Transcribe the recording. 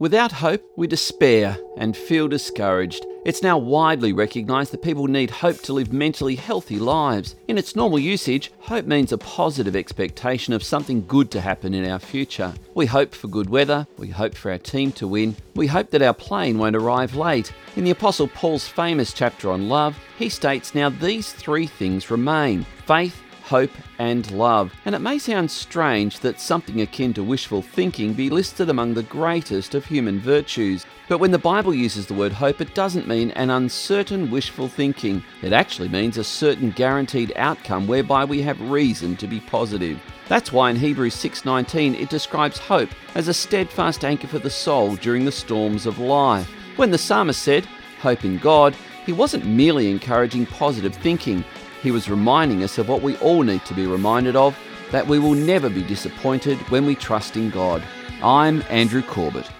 Without hope, we despair and feel discouraged. It's now widely recognised that people need hope to live mentally healthy lives. In its normal usage, hope means a positive expectation of something good to happen in our future. We hope for good weather, we hope for our team to win, we hope that our plane won't arrive late. In the Apostle Paul's famous chapter on love, he states now these three things remain faith, hope, and love. And it may sound strange that something akin to wishful thinking be listed among the greatest of human virtues. But when the Bible uses the word hope, it doesn't mean an uncertain wishful thinking. It actually means a certain guaranteed outcome whereby we have reason to be positive. That's why in Hebrews 6:19 it describes hope as a steadfast anchor for the soul during the storms of life. When the psalmist said, "Hope in God," he wasn't merely encouraging positive thinking, he was reminding us of what we all need to be reminded of that we will never be disappointed when we trust in God. I'm Andrew Corbett.